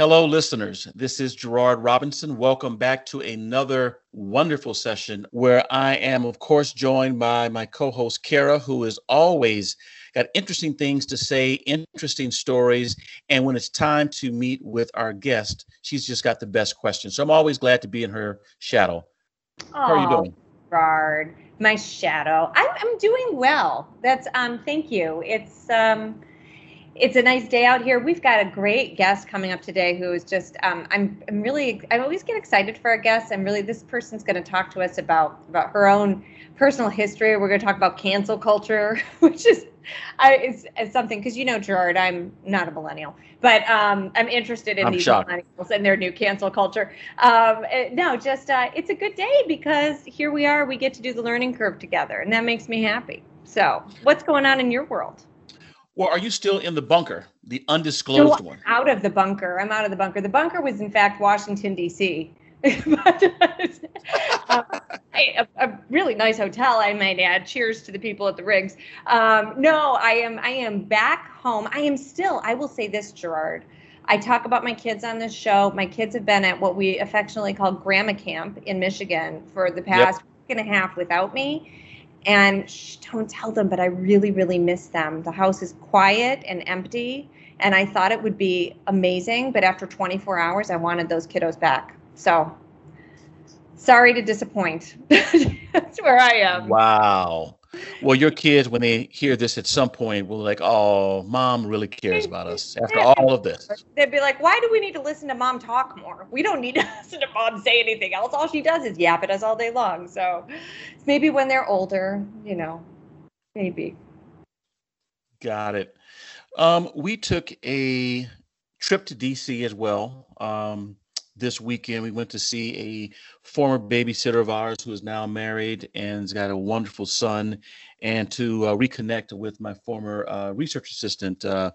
Hello, listeners. This is Gerard Robinson. Welcome back to another wonderful session where I am, of course, joined by my co host, Cara, who is always got interesting things to say, interesting stories. And when it's time to meet with our guest, she's just got the best questions. So I'm always glad to be in her shadow. How are you doing? Gerard, my shadow. I'm, I'm doing well. That's um. Thank you. It's um it's a nice day out here. We've got a great guest coming up today who is just um, I'm I'm really I always get excited for our guests. I'm really this person's going to talk to us about about her own personal history. We're going to talk about cancel culture, which is I is, is something because you know Gerard, I'm not a millennial, but um, I'm interested in I'm these shocked. millennials and their new cancel culture. Um, no, just uh, it's a good day because here we are. We get to do the learning curve together, and that makes me happy. So, what's going on in your world? Well, are you still in the bunker, the So undisclosed one? out of the bunker. I'm out of the bunker. The bunker was in fact Washington D.C. but, uh, a, a really nice hotel, I might add. Cheers to the people at the Ritz. Um, no, I am. I am back home. I am still. I will say this, Gerard. I talk about my kids on this show. My kids have been at what we affectionately call Grandma Camp in Michigan for the past week and a half without me. And shh, don't tell them, but I really, really miss them. The house is quiet and empty, and I thought it would be amazing. But after 24 hours, I wanted those kiddos back. So sorry to disappoint. That's where I am. Wow. Well, your kids, when they hear this at some point, will like, oh, mom really cares about us after all of this. They'd be like, why do we need to listen to mom talk more? We don't need to listen to mom say anything else. All she does is yap at us all day long. So maybe when they're older, you know, maybe. Got it. Um, we took a trip to DC as well. Um, this weekend, we went to see a former babysitter of ours who is now married and has got a wonderful son, and to uh, reconnect with my former uh, research assistant, uh,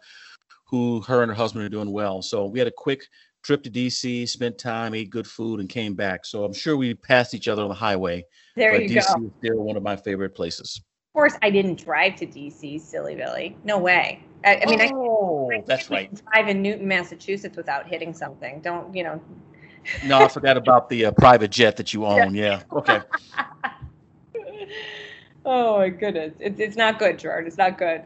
who her and her husband are doing well. So we had a quick trip to DC, spent time, ate good food, and came back. So I'm sure we passed each other on the highway. There but you DC go. is still one of my favorite places. Of course, I didn't drive to DC, silly Billy. No way. I, I mean, I oh, I that's can't right. drive in Newton, Massachusetts without hitting something. Don't, you know. No, I forgot about the uh, private jet that you own. Yeah. Okay. oh my goodness, it's it's not good, Gerard. It's not good.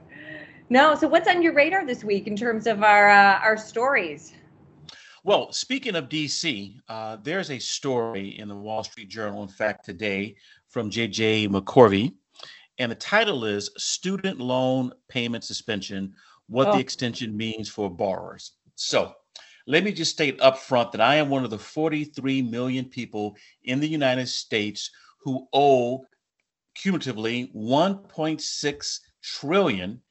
No. So what's on your radar this week in terms of our uh, our stories? Well, speaking of DC, uh, there's a story in the Wall Street Journal, in fact, today from JJ McCorvey. And the title is Student Loan Payment Suspension What Oh. the Extension Means for Borrowers. So let me just state up front that I am one of the 43 million people in the United States who owe cumulatively 1.6 trillion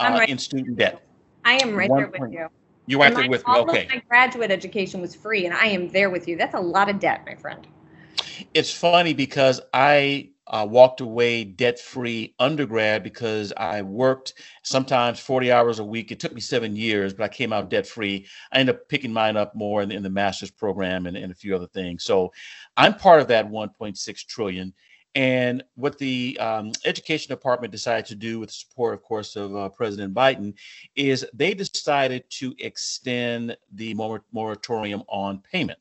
uh, right. in student debt. I am right One there with point- you. You're right And there with me. Okay. My graduate education was free, and I am there with you. That's a lot of debt, my friend. It's funny because I uh, walked away debt free undergrad because I worked sometimes 40 hours a week. It took me seven years, but I came out debt free. I ended up picking mine up more in, in the master's program and, and a few other things. So I'm part of that 1.6 trillion. And what the um, education department decided to do with the support, of course, of uh, President Biden is they decided to extend the mor- moratorium on payment.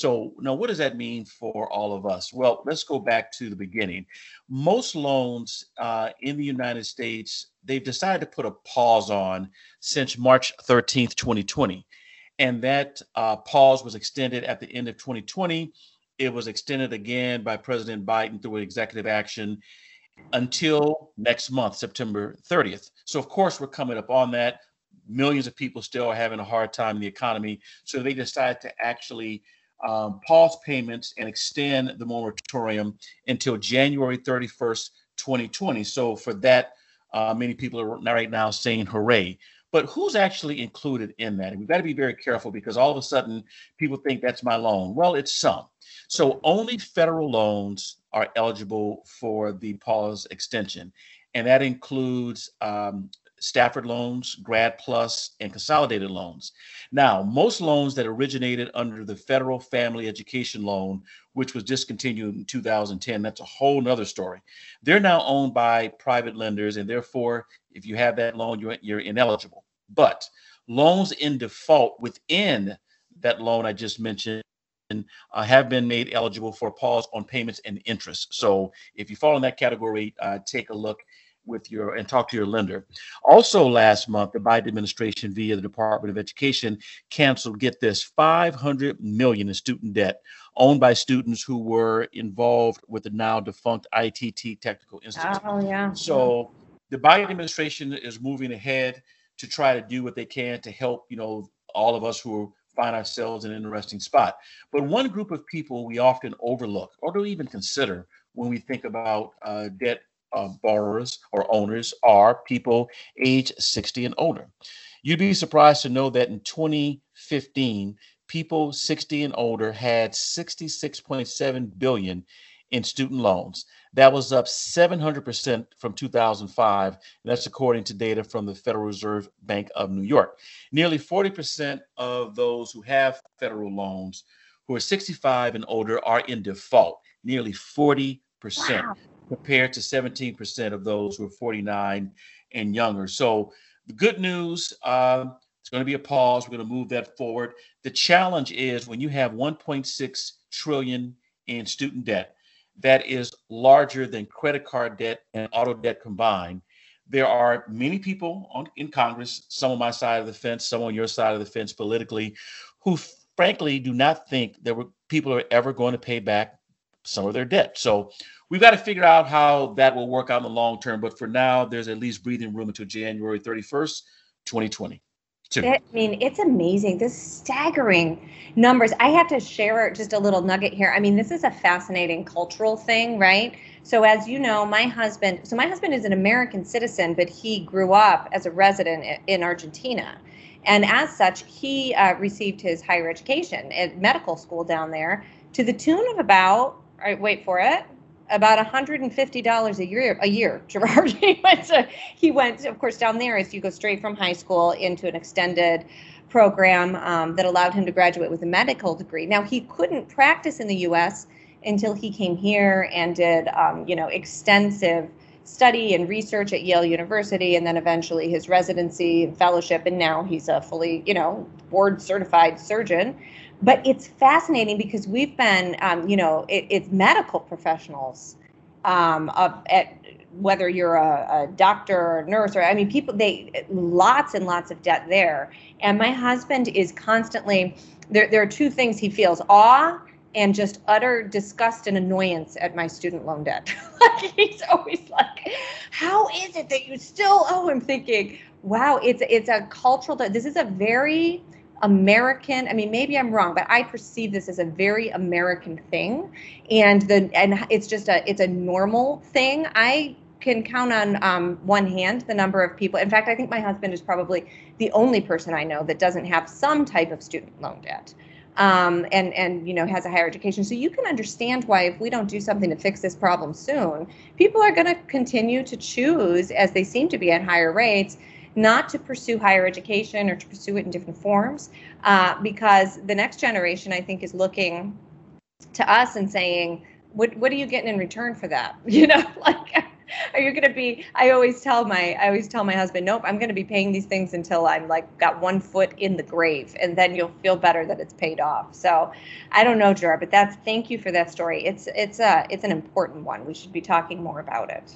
So now what does that mean for all of us? Well, let's go back to the beginning. Most loans uh, in the United States, they've decided to put a pause on since March 13th, 2020. And that uh, pause was extended at the end of 2020. It was extended again by President Biden through executive action until next month, September 30th. So, of course, we're coming up on that. Millions of people still are having a hard time in the economy. So, they decided to actually um, pause payments and extend the moratorium until January 31st, 2020. So, for that, uh, many people are right now saying hooray. But who's actually included in that? And we've got to be very careful because all of a sudden people think that's my loan. Well, it's some. So only federal loans are eligible for the pause extension, and that includes um, Stafford loans, Grad Plus, and consolidated loans. Now, most loans that originated under the federal family education loan, which was discontinued in 2010, that's a whole nother story. They're now owned by private lenders, and therefore, if you have that loan, you're, you're ineligible. But loans in default within that loan I just mentioned uh, have been made eligible for a pause on payments and interest. So if you fall in that category, uh, take a look with your and talk to your lender. Also, last month, the Biden administration, via the Department of Education, canceled get this 500 million in student debt owned by students who were involved with the now defunct ITT Technical Institute. Oh yeah. So the Biden administration is moving ahead to try to do what they can to help you know all of us who find ourselves in an interesting spot. But one group of people we often overlook or don't even consider when we think about uh, debt uh, borrowers or owners are people age 60 and older. You'd be surprised to know that in 2015, people 60 and older had 66.7 billion in student loans. That was up 700% from 2005. and that's according to data from the Federal Reserve Bank of New York. Nearly 40% of those who have federal loans who are 65 and older are in default, nearly 40%, wow. Compared to 17% of those who are 49 and younger. So the good news, uh, it's going to be a pause. We're going to move that forward. The challenge is when you have 1.6 trillion in student debt, that is larger than credit card debt and auto debt combined. There are many people on, in Congress, some on my side of the fence, some on your side of the fence politically, who frankly do not think that people are ever going to pay back some of their debt. So we've got to figure out how that will work out in the long term. But for now, there's at least breathing room until January 31st, 2020. I mean, it's amazing. This staggering numbers. I have to share just a little nugget here. I mean, this is a fascinating cultural thing, right? So, as you know, my husband, so my husband is an American citizen, but he grew up as a resident in Argentina. And as such, he uh, received his higher education at medical school down there to the tune of about, all right, wait for it, about $150 a year a year gerard. He went to he went of course down there is you go straight from high school into an extended program um, that allowed him to graduate with a medical degree. Now he couldn't practice in the us until he came here and did um, you know extensive study and research at yale university and then eventually his residency and fellowship and now he's a fully you know board certified surgeon but it's fascinating because we've been, um, you know, it, it's medical professionals um, of, at whether you're a, a, doctor or nurse or I mean, people they lots and lots of debt there. And my husband is constantly there. There are two things he feels: awe and just utter disgust and annoyance at my student loan debt. like he's always like, "How is it that you still owe?" I'm thinking, "Wow, it's it's a cultural. This is a very American. I mean, maybe I'm wrong, but I perceive this as a very American thing, and the and it's just a it's a normal thing. I can count on um, one hand the number of people. In fact, I think my husband is probably the only person I know that doesn't have some type of student loan debt. Um, and and you know has a higher education. So you can understand why if we don't do something to fix this problem soon, people are going to continue to choose, as they seem to be at higher rates, not to pursue higher education or to pursue it in different forms, uh, because the next generation, I think, is looking to us and saying, "What what are you getting in return for that?" You know, like. Are you going to be? I always tell my I always tell my husband, nope, I'm going to be paying these things until I'm like got one foot in the grave, and then you'll feel better that it's paid off. So, I don't know, Gerard, but that's thank you for that story. It's it's a it's an important one. We should be talking more about it.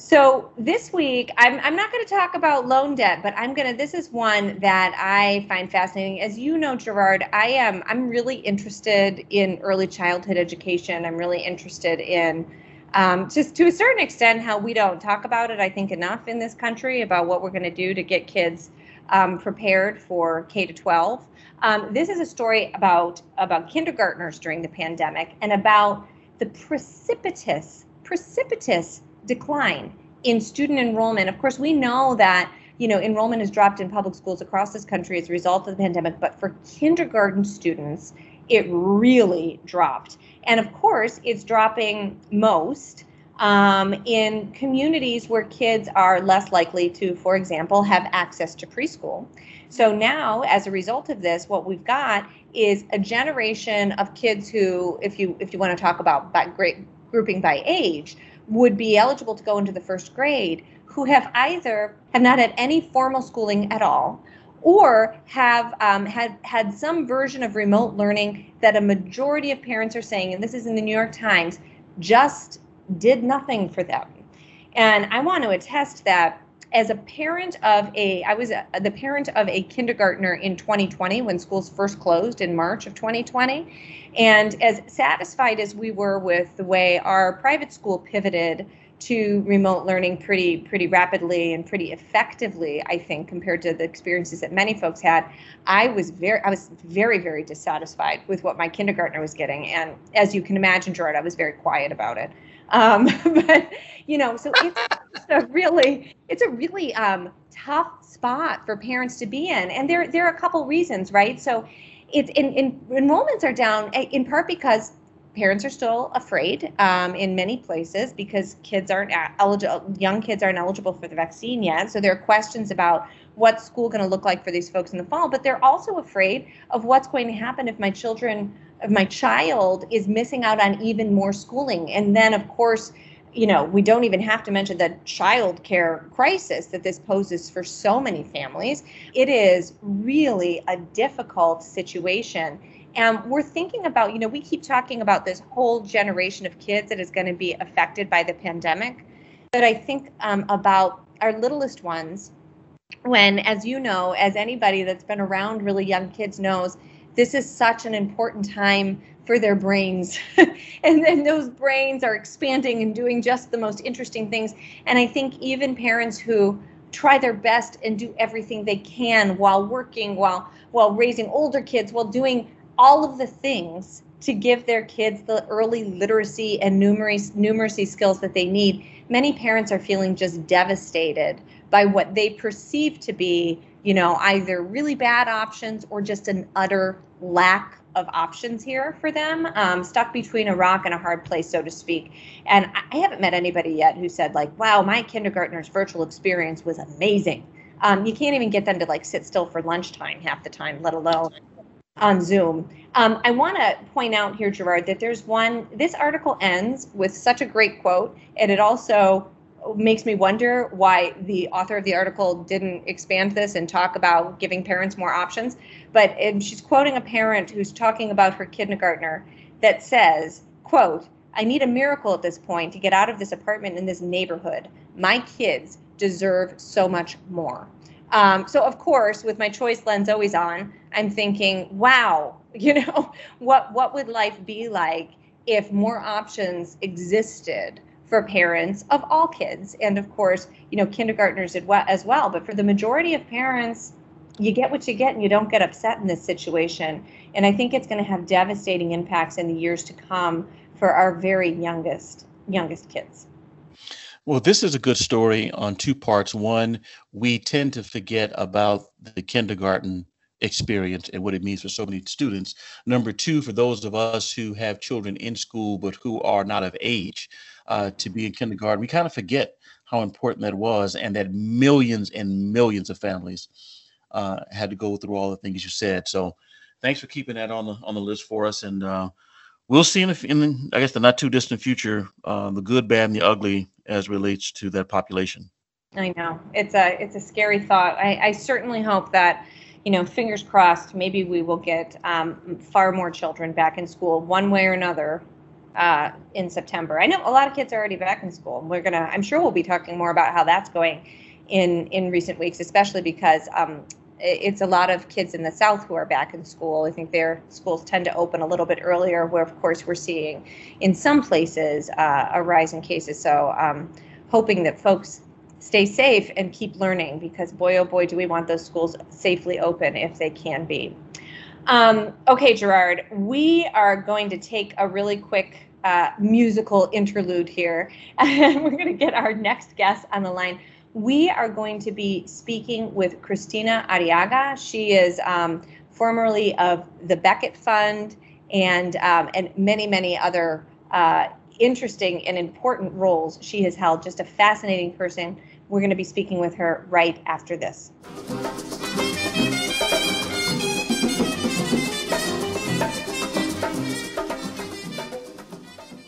So this week, I'm, I'm not going to talk about loan debt, but I'm going to. This is one that I find fascinating. As you know, Gerard, I am. I'm really interested in early childhood education. I'm really interested in, um, just to a certain extent, how we don't talk about it. I think enough in this country about what we're going to do to get kids um, prepared for K to 12. Um, this is a story about about kindergartners during the pandemic and about the precipitous precipitous decline in student enrollment. Of course, we know that you know enrollment has dropped in public schools across this country as a result of the pandemic, but for kindergarten students, it really dropped. And of course, it's dropping most um, in communities where kids are less likely to, for example, have access to preschool. So now, as a result of this, what we've got is a generation of kids who, if you if you want to talk about by, great grouping by age, would be eligible to go into the first grade who have either have not had any formal schooling at all or have um, had had some version of remote learning that a majority of parents are saying, and this is in the New York Times, just did nothing for them. And I want to attest that as a parent of a, I was a, the parent of a kindergartner in 2020 when schools first closed in March of 2020. And as satisfied as we were with the way our private school pivoted to remote learning pretty pretty rapidly and pretty effectively i think compared to the experiences that many folks had i was very i was very very dissatisfied with what my kindergartner was getting and as you can imagine gerard i was very quiet about it um, but you know so it's a really it's a really um, tough spot for parents to be in. And there there are a couple reasons right? So it's in, in enrollments are down eh, in part because parents are still afraid um, in many places because kids aren't eligible young kids aren't eligible for the vaccine yet. So there are questions about what's school going to look like for these folks in the fall but they're also afraid of what's going to happen if my children my child is missing out on even more schooling. And then of course you know we don't even have to mention the child care crisis that this poses for so many families. It is really a difficult situation. And we're thinking about, you know, we keep talking about this whole generation of kids that is going to be affected by the pandemic. But I think um, about our littlest ones when, as you know, as anybody that's been around really young kids knows, this is such an important time for their brains. and then those brains are expanding and doing just the most interesting things. And I think even parents who try their best and do everything they can while working, while while raising older kids, while doing all of the things to give their kids the early literacy and numeracy, numeracy skills that they need. Many parents are feeling just devastated by what they perceive to be, you know, either really bad options or just an utter lack of options here for them, um, stuck between a rock and a hard place, so to speak. And I haven't met anybody yet who said, like, wow, my kindergartner's virtual experience was amazing. Um, you can't even get them to like sit still for lunchtime half the time, let alone on Zoom. Um, I want to point out here, Gerard, that there's one, this article ends with such a great quote, and it also makes me wonder why the author of the article didn't expand this and talk about giving parents more options. But she's quoting a parent who's talking about her kindergartner that says, quote, I need a miracle at this point to get out of this apartment in this neighborhood. My kids deserve so much more. Um, so of course, with my choice lens always on, I'm thinking, wow, you know, what what would life be like if more options existed for parents of all kids, and of course, you know, kindergartners as well. But for the majority of parents, you get what you get, and you don't get upset in this situation. And I think it's going to have devastating impacts in the years to come for our very youngest youngest kids. Well, this is a good story on two parts. One, we tend to forget about the kindergarten experience and what it means for so many students. Number two, for those of us who have children in school but who are not of age uh, to be in kindergarten, we kind of forget how important that was and that millions and millions of families uh, had to go through all the things you said. So thanks for keeping that on the on the list for us. And uh, we'll see in, the, in I guess the not too distant future, uh, the good, bad, and the ugly as relates to that population. I know it's a it's a scary thought. I, I certainly hope that you know, fingers crossed, maybe we will get um, far more children back in school one way or another uh, in September. I know a lot of kids are already back in school. and We're gonna, I'm sure we'll be talking more about how that's going in in recent weeks, especially because um, it's a lot of kids in the South who are back in school. I think their schools tend to open a little bit earlier, where of course we're seeing in some places uh, a rise in cases. So um, hoping that folks stay safe and keep learning because boy oh boy do we want those schools safely open if they can be. Um, okay, Gerard, we are going to take a really quick uh, musical interlude here, and we're going to get our next guest on the line we are going to be speaking with Kristina Arriaga. She is um, formerly of the Becket Fund and um, and many many other uh, interesting and important roles she has held. Just a fascinating person. We're going to be speaking with her right after this.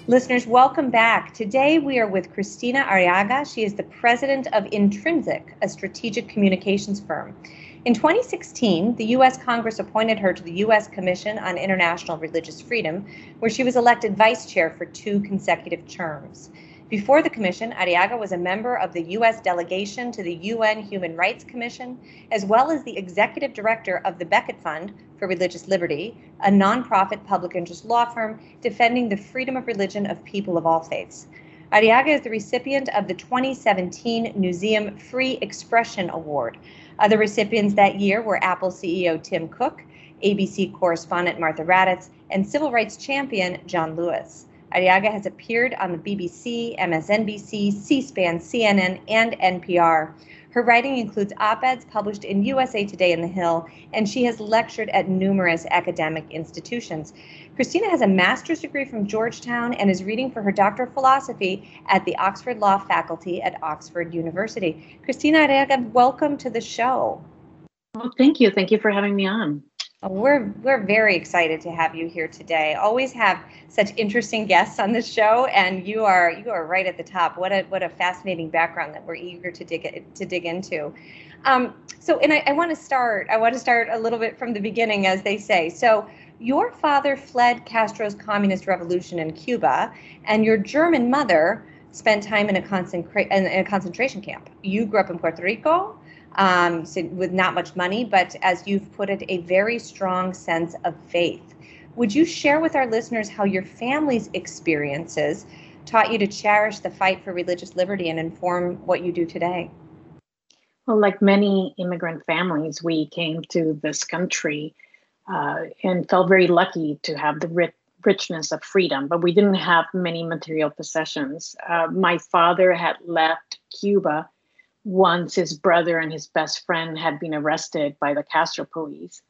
Listeners, welcome back. Today we are with Kristina Arriaga. She is the president of Intrinsic, a strategic communications firm. In 2016, the U.S. Congress appointed her to the U.S. Commission on International Religious Freedom, where she was elected vice chair for two consecutive terms. Before the commission, Arriaga was a member of the U.S. delegation to the UN Human Rights Commission, as well as the executive director of the Becket Fund for Religious Liberty, a nonprofit public interest law firm defending the freedom of religion of people of all faiths. Arriaga is the recipient of the 2017 Newseum Free Expression Award. Other recipients that year were Apple CEO Tim Cook, ABC correspondent Martha Raddatz, and civil rights champion John Lewis. Arriaga has appeared on the BBC, MSNBC, C SPAN, CNN, and NPR. Her writing includes op eds published in USA Today and The Hill, and she has lectured at numerous academic institutions. Kristina has a master's degree from Georgetown and is reading for her Doctor of Philosophy at the Oxford Law Faculty at Oxford University. Kristina Arriaga, welcome to the show. Well, thank you. Thank you for having me on. We're we're very excited to have you here today. Always have such interesting guests on this show, and you are you are right at the top. What a what a fascinating background that we're eager to dig to dig into. Um, so, and I, I want to start. I want to start a little bit from the beginning, as they say. So, your father fled Castro's communist revolution in Cuba, and your German mother spent time in a, concentra- in a concentration camp. You grew up in Puerto Rico um, so with not much money, but as you've put it, a very strong sense of faith. Would you share with our listeners how your family's experiences taught you to cherish the fight for religious liberty and inform what you do today? Well, like many immigrant families, we came to this country uh, and felt very lucky to have the rich, richness of freedom, but we didn't have many material possessions. Uh, my father had left Cuba once his brother and his best friend had been arrested by the Castro police.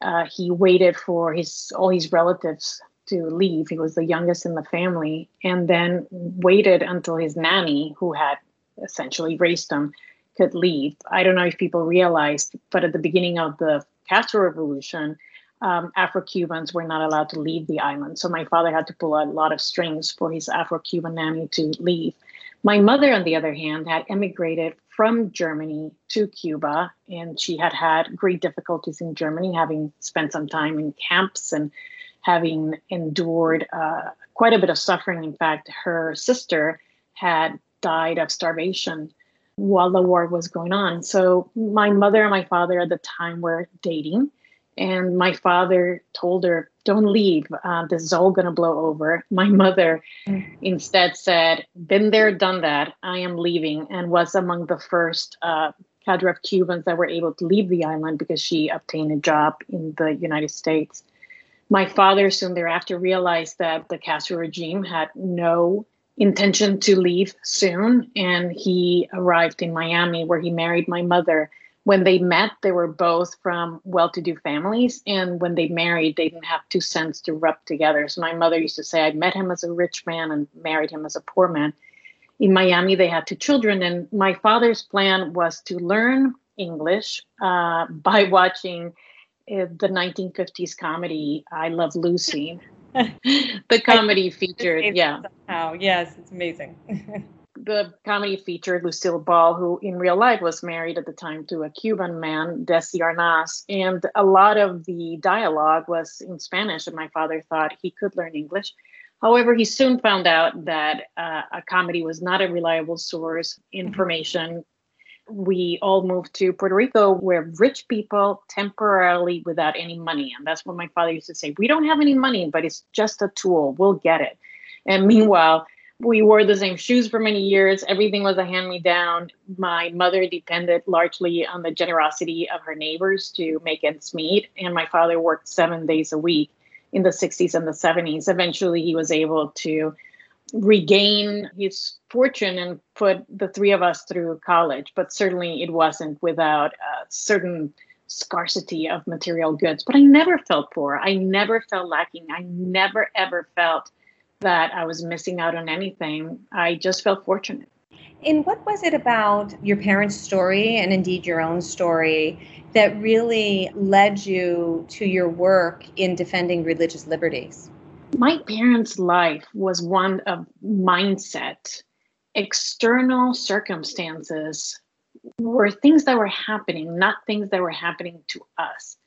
Uh, he waited for his all his relatives to leave. He was the youngest in the family, and then waited until his nanny, who had essentially raised him, could leave. I don't know if people realized, but at the beginning of the Castro Revolution, um, Afro Cubans were not allowed to leave the island. So my father had to pull a lot of strings for his Afro Cuban nanny to leave. My mother, on the other hand, had emigrated from Germany to Cuba, and she had had great difficulties in Germany, having spent some time in camps and having endured uh, quite a bit of suffering. In fact, her sister had died of starvation while the war was going on. So, my mother and my father at the time were dating. And my father told her, Don't leave. Uh, this is all going to blow over. My mother mm. instead said, Been there, done that. I am leaving, and was among the first uh, cadre of Cubans that were able to leave the island because she obtained a job in the United States. My father soon thereafter realized that the Castro regime had no intention to leave soon, and he arrived in Miami where he married my mother when they met, they were both from well to do families. And when they married, they didn't have two cents to rub together. So my mother used to say, I met him as a rich man and married him as a poor man. In Miami, they had two children. And my father's plan was to learn English uh, by watching uh, the 1950s comedy, I Love Lucy. the comedy featured, yeah. Oh, yes, it's amazing. the comedy featured Lucille Ball, who in real life was married at the time to a Cuban man, Desi Arnaz. And a lot of the dialogue was in Spanish, and my father thought he could learn English. However, he soon found out that uh, a comedy was not a reliable source information. We all moved to Puerto Rico, where rich people temporarily without any money. And that's what my father used to say We don't have any money, but it's just a tool. We'll get it. And meanwhile, we wore the same shoes for many years. Everything was a hand me down. My mother depended largely on the generosity of her neighbors to make ends meet. And my father worked seven days a week in the 60s and the 70s. Eventually, he was able to regain his fortune and put the three of us through college. But certainly, it wasn't without a certain scarcity of material goods. But I never felt poor. I never felt lacking. I never, ever felt that I was missing out on anything. I just felt fortunate. And what was it about your parents' story and indeed your own story that really led you to your work in defending religious liberties? My parents' life was one of mindset. External circumstances were things that were happening, not things that were happening to us.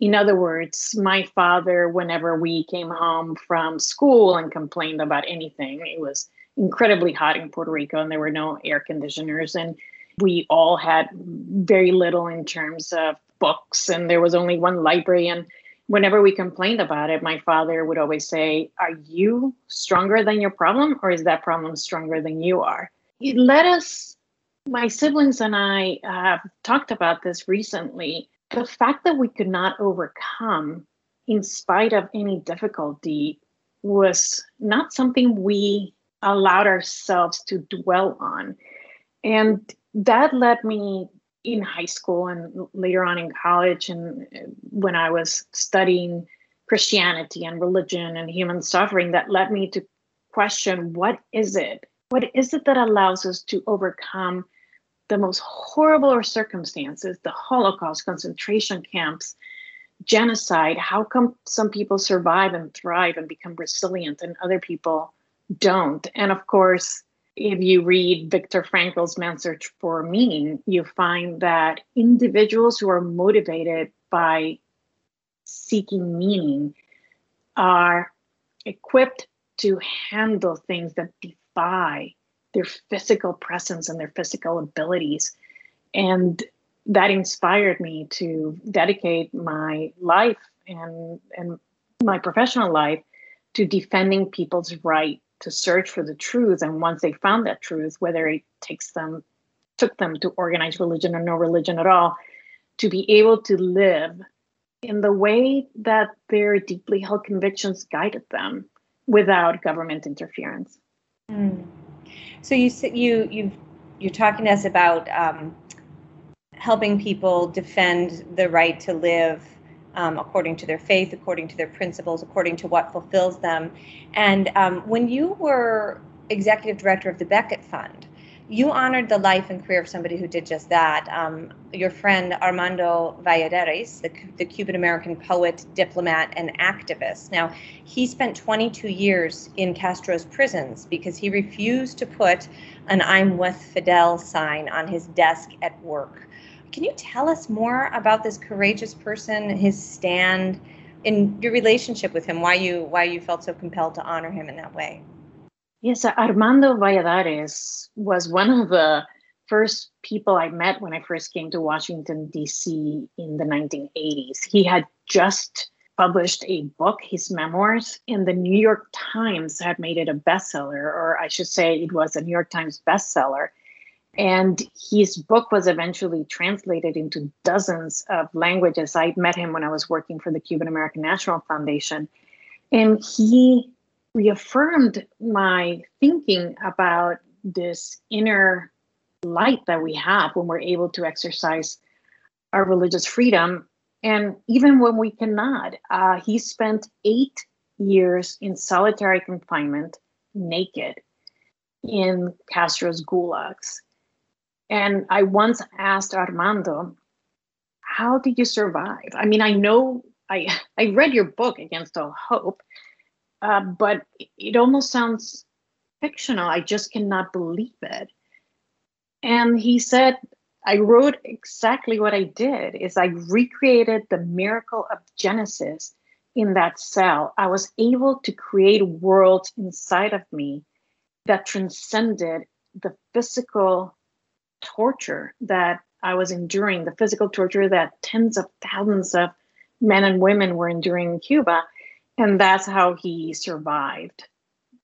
In other words, my father, whenever we came home from school and complained about anything, it was incredibly hot in Puerto Rico and there were no air conditioners. And we all had very little in terms of books, and there was only one library. And whenever we complained about it, my father would always say, Are you stronger than your problem, or is that problem stronger than you are? It led us, my siblings and I have talked about this recently. The fact that we could not overcome, in spite of any difficulty, was not something we allowed ourselves to dwell on. And that led me in high school and later on in college and when I was studying Christianity and religion and human suffering that led me to question what is it? What is it that allows us to overcome the most horrible circumstances, the Holocaust, concentration camps, genocide? How come some people survive and thrive and become resilient and other people don't? And of course, if you read Viktor Frankl's Man's Search for Meaning, you find that individuals who are motivated by seeking meaning are equipped to handle things that defy their physical presence and their physical abilities. And that inspired me to dedicate my life and, and my professional life to defending people's right to search for the truth and once they found that truth whether it takes them took them to organized religion or no religion at all to be able to live in the way that their deeply held convictions guided them without government interference mm. So you you you you're talking to us about um, helping people defend the right to live um, according to their faith, according to their principles, according to what fulfills them. And um, when you were executive director of the Becket Fund, you honored the life and career of somebody who did just that. Um, your friend Armando Valladares, the, the Cuban American poet, diplomat, and activist. Now, he spent 22 years in Castro's prisons because he refused to put an I'm with Fidel sign on his desk at work. Can you tell us more about this courageous person, his stand, in your relationship with him? Why you why you felt so compelled to honor him in that way? Yes, Armando Valladares was one of the first people I met when I first came to Washington D.C. in the 1980s. He had just published a book, his memoirs, and the New York Times had made it a bestseller, or I should say, it was a New York Times bestseller. And his book was eventually translated into dozens of languages. I met him when I was working for the Cuban American National Foundation. And he reaffirmed my thinking about this inner light that we have when we're able to exercise our religious freedom. And even when we cannot, uh, he spent eight years in solitary confinement, naked, in Castro's gulags. And I once asked Armando, how did you survive? I mean, I know I I read your book Against All Hope, uh, but it almost sounds fictional. I just cannot believe it. And he said, I wrote exactly what I did is I recreated the miracle of Genesis in that cell. I was able to create worlds inside of me that transcended the physical torture that I was enduring, the physical torture that tens of thousands of men and women were enduring in Cuba. And that's how he survived.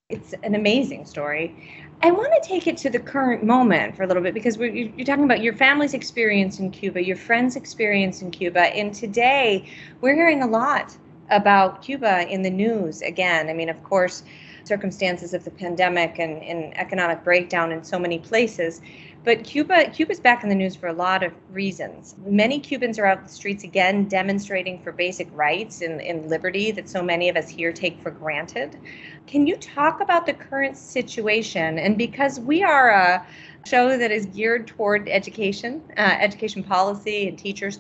It's an amazing story. I want to take it to the current moment for a little bit because you're talking about your family's experience in Cuba, your friends' experience in Cuba. And today, we're hearing a lot about Cuba in the news again. I mean, of course, circumstances of the pandemic and, and economic breakdown in so many places. But Cuba, Cuba's back in the news for a lot of reasons. Many Cubans are out the streets again demonstrating for basic rights and, and liberty that so many of us here take for granted. Can you talk about the current situation? And because we are a show that is geared toward education, uh, education policy, and teachers,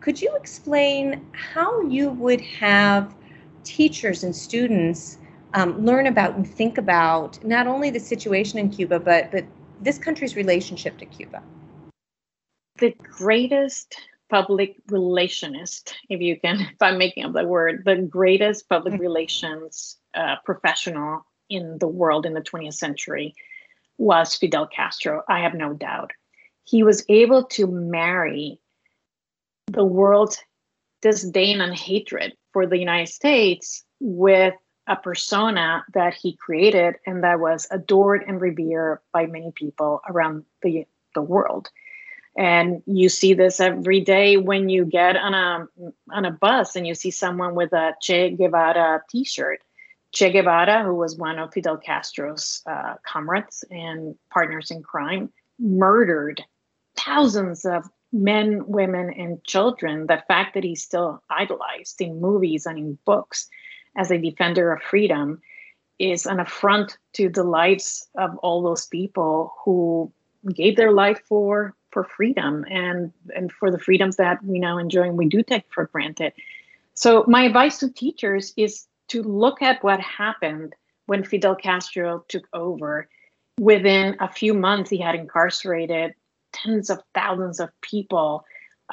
could you explain how you would have teachers and students um, learn about and think about not only the situation in Cuba, but but this country's relationship to Cuba? the greatest public relationist, if you can, if I'm making up the word, the greatest public mm-hmm. relations uh, professional in the world in the 20th century was Fidel Castro. I have no doubt. He was able to marry the world's disdain and hatred for the United States with a persona that he created and that was adored and revered by many people around the, the world. And you see this every day when you get on a on a bus and you see someone with a Che Guevara T-shirt. Che Guevara, who was one of Fidel Castro's uh, comrades and partners in crime, murdered thousands of men, women, and children. The fact that he's still idolized in movies and in books as a defender of freedom is an affront to the lives of all those people who gave their life for for freedom and and for the freedoms that we now enjoy and we do take for granted. So my advice to teachers is to look at what happened when Fidel Castro took over. Within a few months, he had incarcerated tens of thousands of people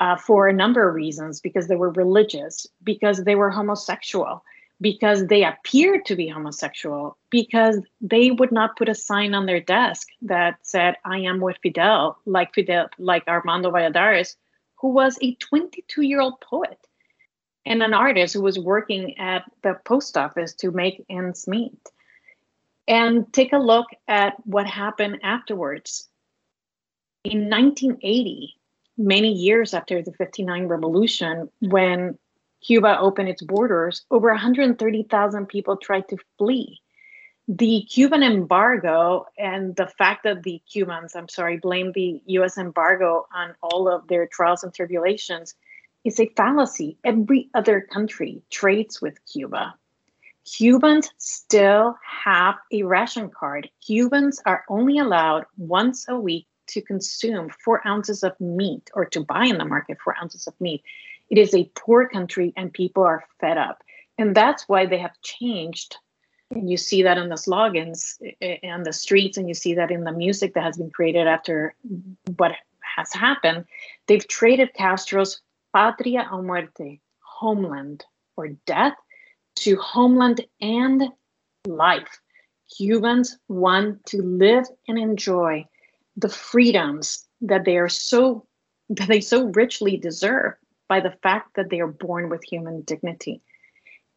uh, for a number of reasons because they were religious, because they were homosexual, because they appeared to be homosexual, because they would not put a sign on their desk that said, I am with Fidel, like Fidel, like Armando Valladares, who was a 22 year old poet and an artist who was working at the post office to make ends meet. And take a look at what happened afterwards. In 1980, many years after the 59 revolution, when Cuba opened its borders, over 130,000 people tried to flee. The Cuban embargo and the fact that the Cubans, I'm sorry, blame the US embargo on all of their trials and tribulations is a fallacy. Every other country trades with Cuba. Cubans still have a ration card. Cubans are only allowed once a week to consume four ounces of meat or to buy in the market four ounces of meat. It is a poor country and people are fed up. And that's why they have changed. And you see that in the slogans eh, eh, and the streets, and you see that in the music that has been created after what has happened. They've traded Castro's patria o muerte, homeland or death, to homeland and life. Cubans want to live and enjoy the freedoms that they are so that they so richly deserve by the fact that they are born with human dignity.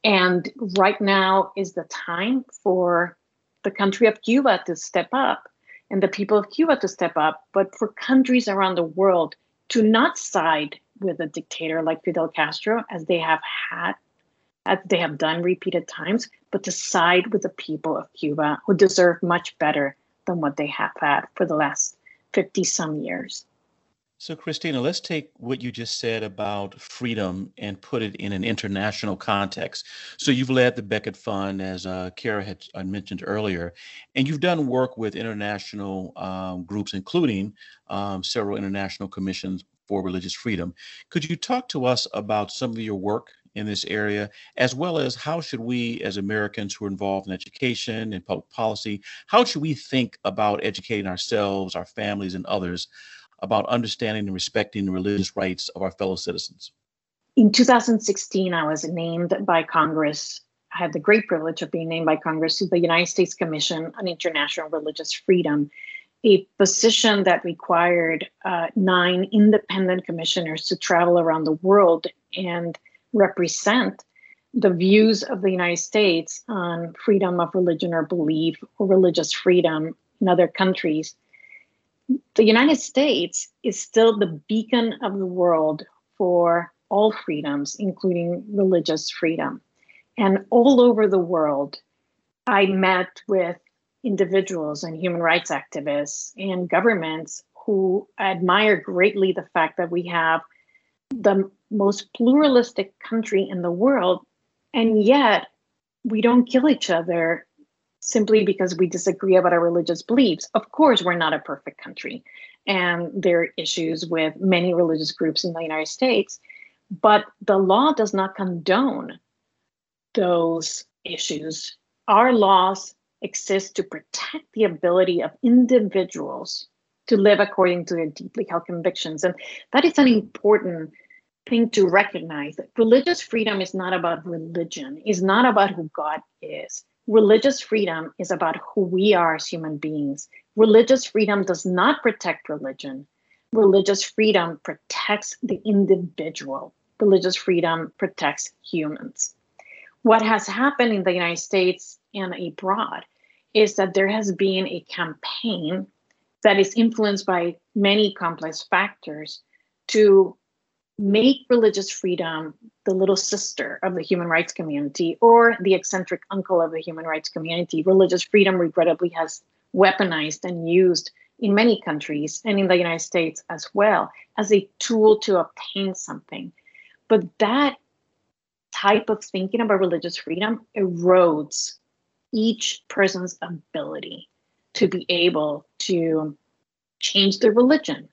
And right now is the time for the country of Cuba to step up and the people of Cuba to step up, but for countries around the world to not side with a dictator like Fidel Castro, as they have had, as they have done repeated times, but to side with the people of Cuba who deserve much better than what they have had for the last 50 some years. So, Kristina, let's take what you just said about freedom and put it in an international context. So, you've led the Becket Fund, as uh, Cara had uh, mentioned earlier, and you've done work with international um, groups, including um, several international commissions for religious freedom. Could you talk to us about some of your work in this area, as well as how should we, as Americans who are involved in education and public policy, how should we think about educating ourselves, our families, and others? About understanding and respecting the religious rights of our fellow citizens? In 2016, I was named by Congress. I had the great privilege of being named by Congress to the United States Commission on International Religious Freedom, a position that required uh, nine independent commissioners to travel around the world and represent the views of the United States on freedom of religion or belief or religious freedom in other countries the United States is still the beacon of the world for all freedoms, including religious freedom. And all over the world, I met with individuals and human rights activists and governments who admire greatly the fact that we have the most pluralistic country in the world, and yet we don't kill each other simply because we disagree about our religious beliefs. Of course, we're not a perfect country, and there are issues with many religious groups in the United States, but the law does not condone those issues. Our laws exist to protect the ability of individuals to live according to their deeply held convictions. And that is an important thing to recognize that religious freedom is not about religion, is not about who God is. Religious freedom is about who we are as human beings. Religious freedom does not protect religion. Religious freedom protects the individual. Religious freedom protects humans. What has happened in the United States and abroad is that there has been a campaign that is influenced by many complex factors to make religious freedom the little sister of the human rights community or the eccentric uncle of the human rights community. Religious freedom, regrettably, has weaponized and used in many countries and in the United States as well as a tool to obtain something. But that type of thinking about religious freedom erodes each person's ability to be able to change their religion,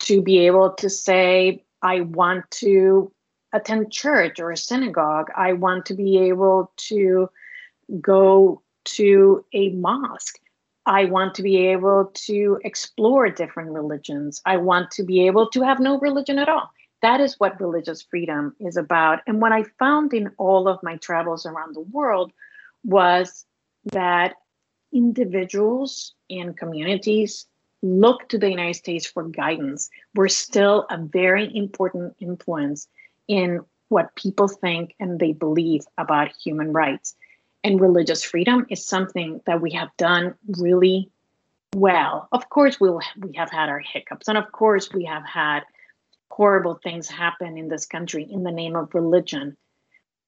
to be able to say, I want to attend church or a synagogue. I want to be able to go to a mosque. I want to be able to explore different religions. I want to be able to have no religion at all. That is what religious freedom is about. And what I found in all of my travels around the world was that individuals and communities look to the United States for guidance. We're still a very important influence in what people think and they believe about human rights. And religious freedom is something that we have done really well. Of course, we'll, we have had our hiccups, and of course, we have had horrible things happen in this country in the name of religion.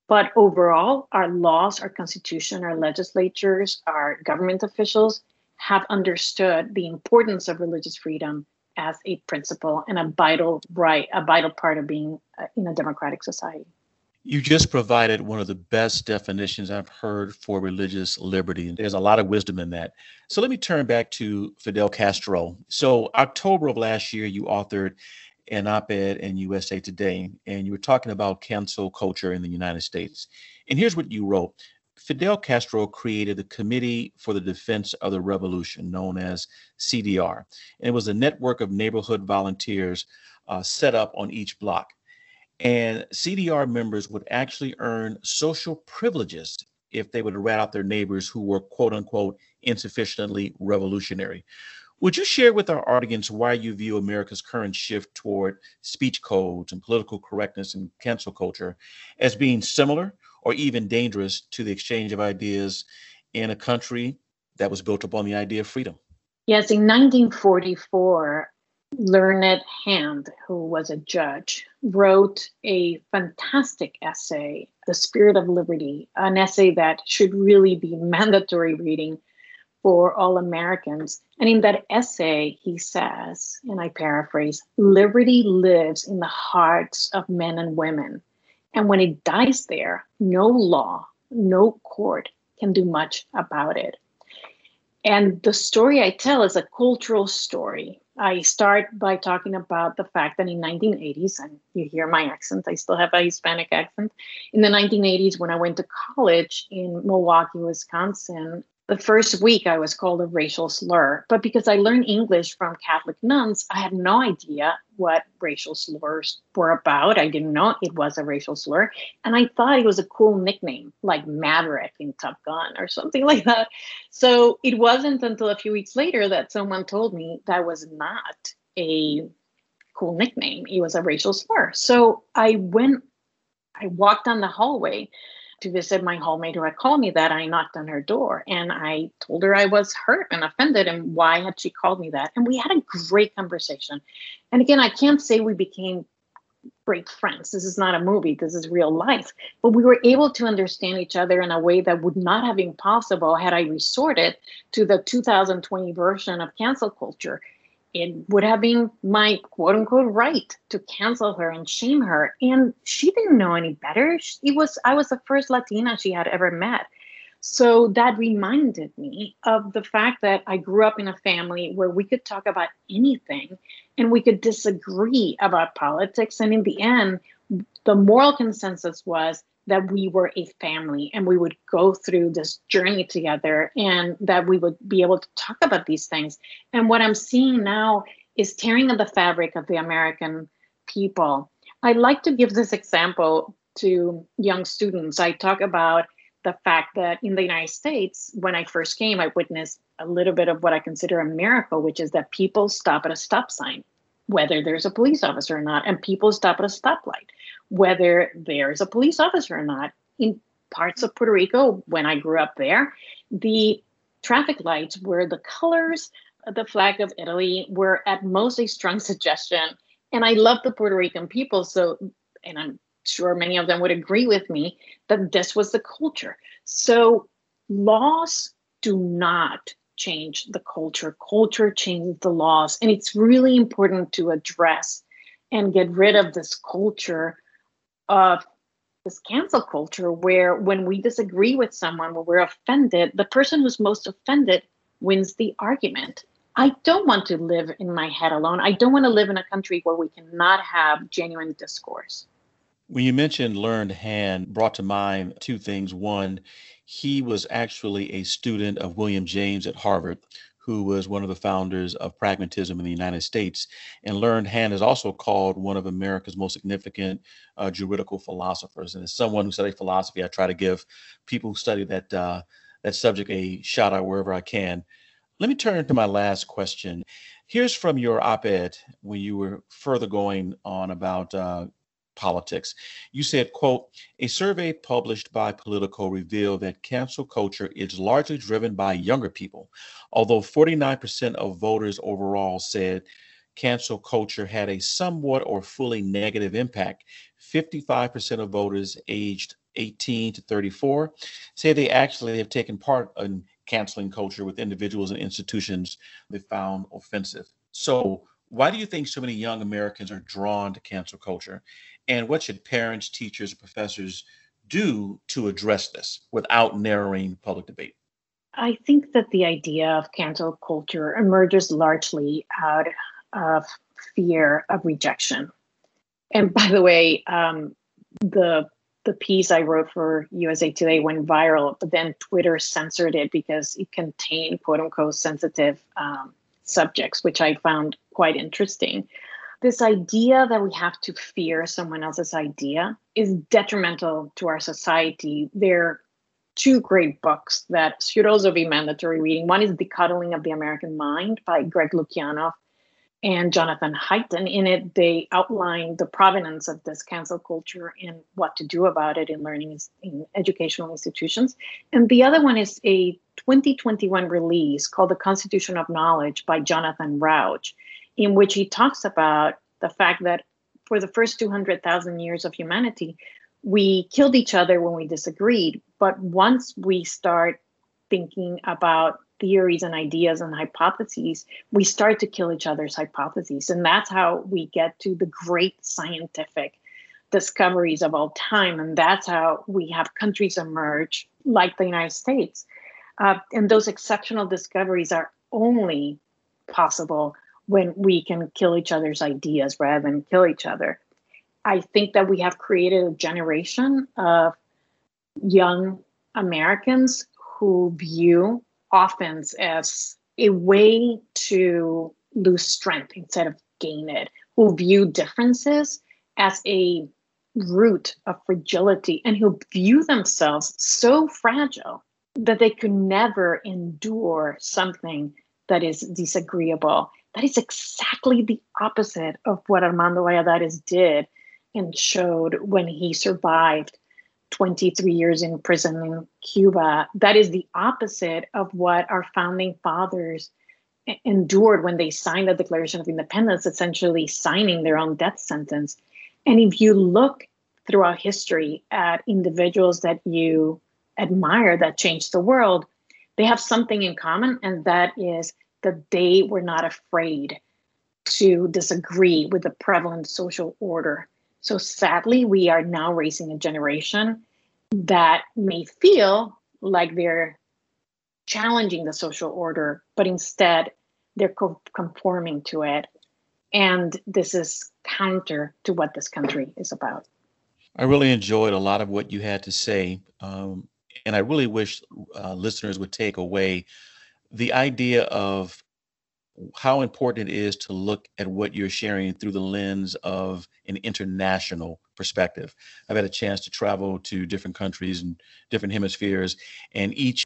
But overall, our laws, our constitution, our legislatures, our government officials have understood the importance of religious freedom as a principle and a vital right, a vital part of being uh, in a democratic society. You just provided one of the best definitions I've heard for religious liberty. And there's a lot of wisdom in that. So let me turn back to Fidel Castro. So, October of last year, you authored an op ed in USA Today, and you were talking about cancel culture in the United States. And here's what you wrote Fidel Castro created the Committee for the Defense of the Revolution, known as CDR. And it was a network of neighborhood volunteers uh, set up on each block. And CDR members would actually earn social privileges if they would rat out their neighbors who were quote unquote insufficiently revolutionary. Would you share with our audience why you view America's current shift toward speech codes and political correctness and cancel culture as being similar or even dangerous to the exchange of ideas in a country that was built upon the idea of freedom. Yes, in 1944, Learned Hand, who was a judge, wrote a fantastic essay, The Spirit of Liberty, an essay that should really be mandatory reading for all Americans. And in that essay, he says, and I paraphrase, liberty lives in the hearts of men and women. And when it dies there, no law, no court can do much about it. And the story I tell is a cultural story. I start by talking about the fact that in 1980s, and you hear my accent, I still have a Hispanic accent. In the 1980s, when I went to college in Milwaukee, Wisconsin, the first week I was called a racial slur, but because I learned English from Catholic nuns, I had no idea what racial slurs were about. I didn't know it was a racial slur. And I thought it was a cool nickname, like Maverick in Top Gun or something like that. So it wasn't until a few weeks later that someone told me that was not a cool nickname, it was a racial slur. So I went, I walked down the hallway to visit my hallmate who had called me that, I knocked on her door and I told her I was hurt and offended and why had she called me that. And we had a great conversation. And again, I can't say we became great friends. This is not a movie, this is real life. But we were able to understand each other in a way that would not have been possible had I resorted to the 2020 version of cancel culture it would have been my quote unquote right to cancel her and shame her. And she didn't know any better. It was I was the first Latina she had ever met. So that reminded me of the fact that I grew up in a family where we could talk about anything and we could disagree about politics. And in the end, the moral consensus was that we were a family and we would go through this journey together and that we would be able to talk about these things. And what I'm seeing now is tearing of the fabric of the American people. I like to give this example to young students. I talk about the fact that in the United States, when I first came, I witnessed a little bit of what I consider a miracle, which is that people stop at a stop sign, whether there's a police officer or not, and people stop at a stoplight, whether there's a police officer or not. In parts of Puerto Rico, when I grew up there, the traffic lights were the colors of the flag of Italy, were at most a strong suggestion. And I love the Puerto Rican people, so and I'm sure many of them would agree with me that this was the culture. So laws do not change the culture. Culture changes the laws. And it's really important to address and get rid of this culture of this cancel culture where when we disagree with someone, when we're offended, the person who's most offended wins the argument. I don't want to live in my head alone. I don't want to live in a country where we cannot have genuine discourse. When you mentioned learned hand, brought to mind two things. One, he was actually a student of William James at Harvard, who was one of the founders of pragmatism in the United States. And learned hand is also called one of America's most significant uh, juridical philosophers. And as someone who studied philosophy, I try to give people who study that uh, that subject a shout out wherever I can. Let me turn to my last question. Here's from your op-ed when you were further going on about uh, politics. You said, quote, a survey published by Politico revealed that cancel culture is largely driven by younger people. Although 49% of voters overall said cancel culture had a somewhat or fully negative impact, 55% of voters aged 18 to 34 say they actually have taken part in canceling culture with individuals and institutions they found offensive. So, why do you think so many young Americans are drawn to cancel culture? And what should parents, teachers, professors do to address this without narrowing public debate? I think that the idea of cancel culture emerges largely out of fear of rejection. And by the way, um, the the piece I wrote for USA Today went viral, but then Twitter censored it because it contained quote unquote sensitive um, subjects, which I found quite interesting this idea that we have to fear someone else's idea is detrimental to our society. There are two great books that should also be mandatory reading. One is The Coddling of the American Mind by Greg Lukianoff and Jonathan Haidt. And In it, they outline the provenance of this cancel culture and what to do about it in learning in educational institutions. And the other one is a 2021 release called The Constitution of Knowledge by Jonathan Rauch in which he talks about the fact that for the first 200,000 years of humanity, we killed each other when we disagreed. But once we start thinking about theories and ideas and hypotheses, we start to kill each other's hypotheses. And that's how we get to the great scientific discoveries of all time. And that's how we have countries emerge like the United States. Uh, and those exceptional discoveries are only possible when we can kill each other's ideas rather than kill each other. I think that we have created a generation of young Americans who view offense as a way to lose strength instead of gain it, who view differences as a root of fragility, and who view themselves so fragile that they could never endure something that is disagreeable that is exactly the opposite of what Armando Valladares did and showed when he survived 23 years in prison in Cuba. That is the opposite of what our founding fathers endured when they signed the Declaration of Independence, essentially signing their own death sentence. And if you look throughout history at individuals that you admire that changed the world, they have something in common, and that is that they were not afraid to disagree with the prevalent social order. So sadly, we are now raising a generation that may feel like they're challenging the social order, but instead they're co- conforming to it. And this is counter to what this country is about. I really enjoyed a lot of what you had to say. Um, and I really wish uh, listeners would take away the idea of how important it is to look at what you're sharing through the lens of an international perspective. I've had a chance to travel to different countries and different hemispheres, and each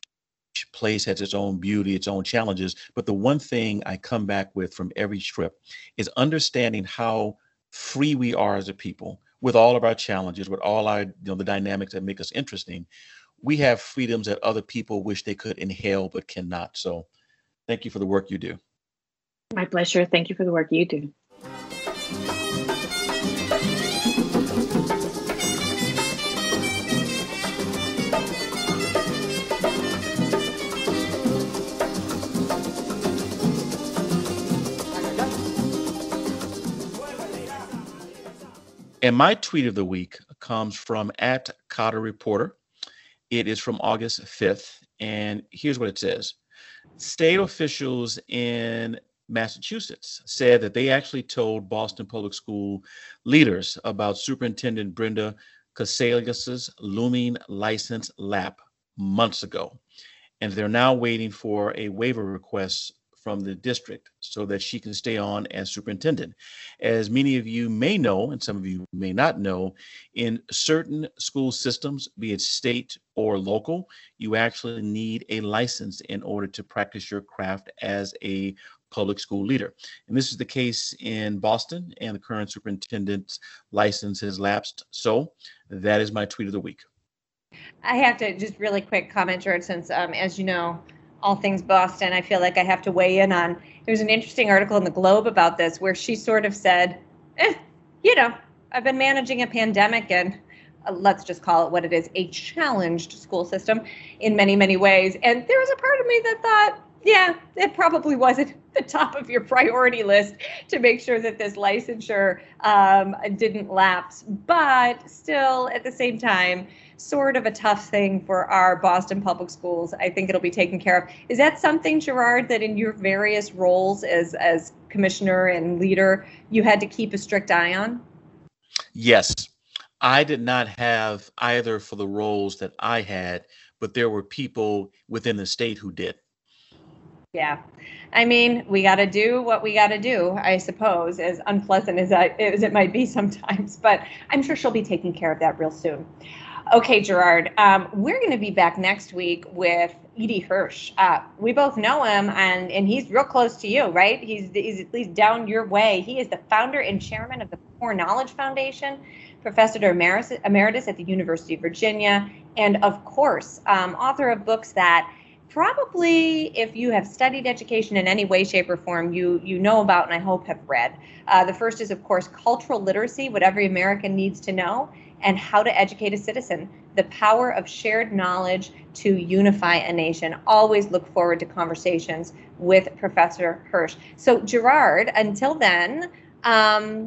place has its own beauty, its own challenges. But the one thing I come back with from every trip is understanding how free we are as a people with all of our challenges, with all our, you know, the dynamics that make us interesting. We have freedoms that other people wish they could inhale but cannot. So thank you for the work you do. My pleasure. Thank you for the work you do. And my tweet of the week comes from at Cotter Reporter. It is from August 5th. And here's what it says State officials in Massachusetts said that they actually told Boston Public School leaders about Superintendent Brenda Cassellius's looming license lap months ago. And they're now waiting for a waiver request from the district so that she can stay on as superintendent. As many of you may know, and some of you may not know, in certain school systems, be it state or local, you actually need a license in order to practice your craft as a public school leader. And this is the case in Boston, and the current superintendent's license has lapsed. So that is my tweet of the week. I have to just really quick comment, George, since um, as you know, all things Boston, I feel like I have to weigh in on. There's an interesting article in the Globe about this where she sort of said, eh, you know, I've been managing a pandemic and uh, let's just call it what it is a challenged school system in many, many ways. And there was a part of me that thought, yeah, it probably wasn't the top of your priority list to make sure that this licensure um, didn't lapse. But still, at the same time, sort of a tough thing for our Boston public schools. I think it'll be taken care of. Is that something, Gerard, that in your various roles as as commissioner and leader, you had to keep a strict eye on? Yes. I did not have either for the roles that I had, but there were people within the state who did. Yeah. I mean, we got to do what we got to do, I suppose, as unpleasant as, that, as it might be sometimes. But I'm sure she'll be taking care of that real soon. Okay, Gerard, um, we're going to be back next week with E.D. Hirsch. Uh, we both know him, and, and he's real close to you, right? He's, he's at least down your way. He is the founder and chairman of the Core Knowledge Foundation, professor emeritus, emeritus at the University of Virginia, and of course, um, author of books that probably if you have studied education in any way shape or form you you know about and i hope have read uh, the first is of course cultural literacy what every american needs to know and how to educate a citizen. The power of shared knowledge to unify a nation. Always look forward to conversations with professor hirsch. So gerard until then um,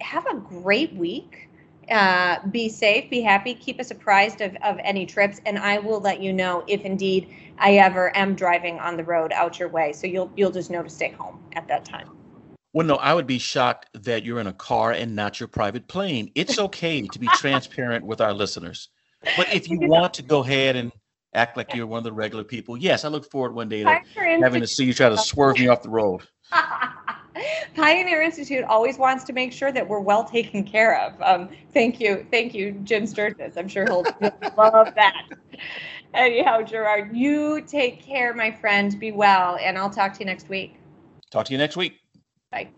have a great week. Uh, be safe, be happy, keep us apprised of, of any trips, and I will let you know if indeed I ever am driving on the road out your way. So you'll you'll just know to stay home at that time. Well, no, I would be shocked that you're in a car and not your private plane. It's okay to be transparent with our listeners. But if you want to go ahead and act like you're one of the regular people, yes, I look forward one day to having to see you try to swerve me off the road. Pioneer Institute always wants to make sure that we're well taken care of. Um, thank you, thank you, Jim Stergios. I'm sure he'll, he'll love that. Anyhow, Gerard, you take care, my friend. Be well, and I'll talk to you next week. Talk to you next week. Bye.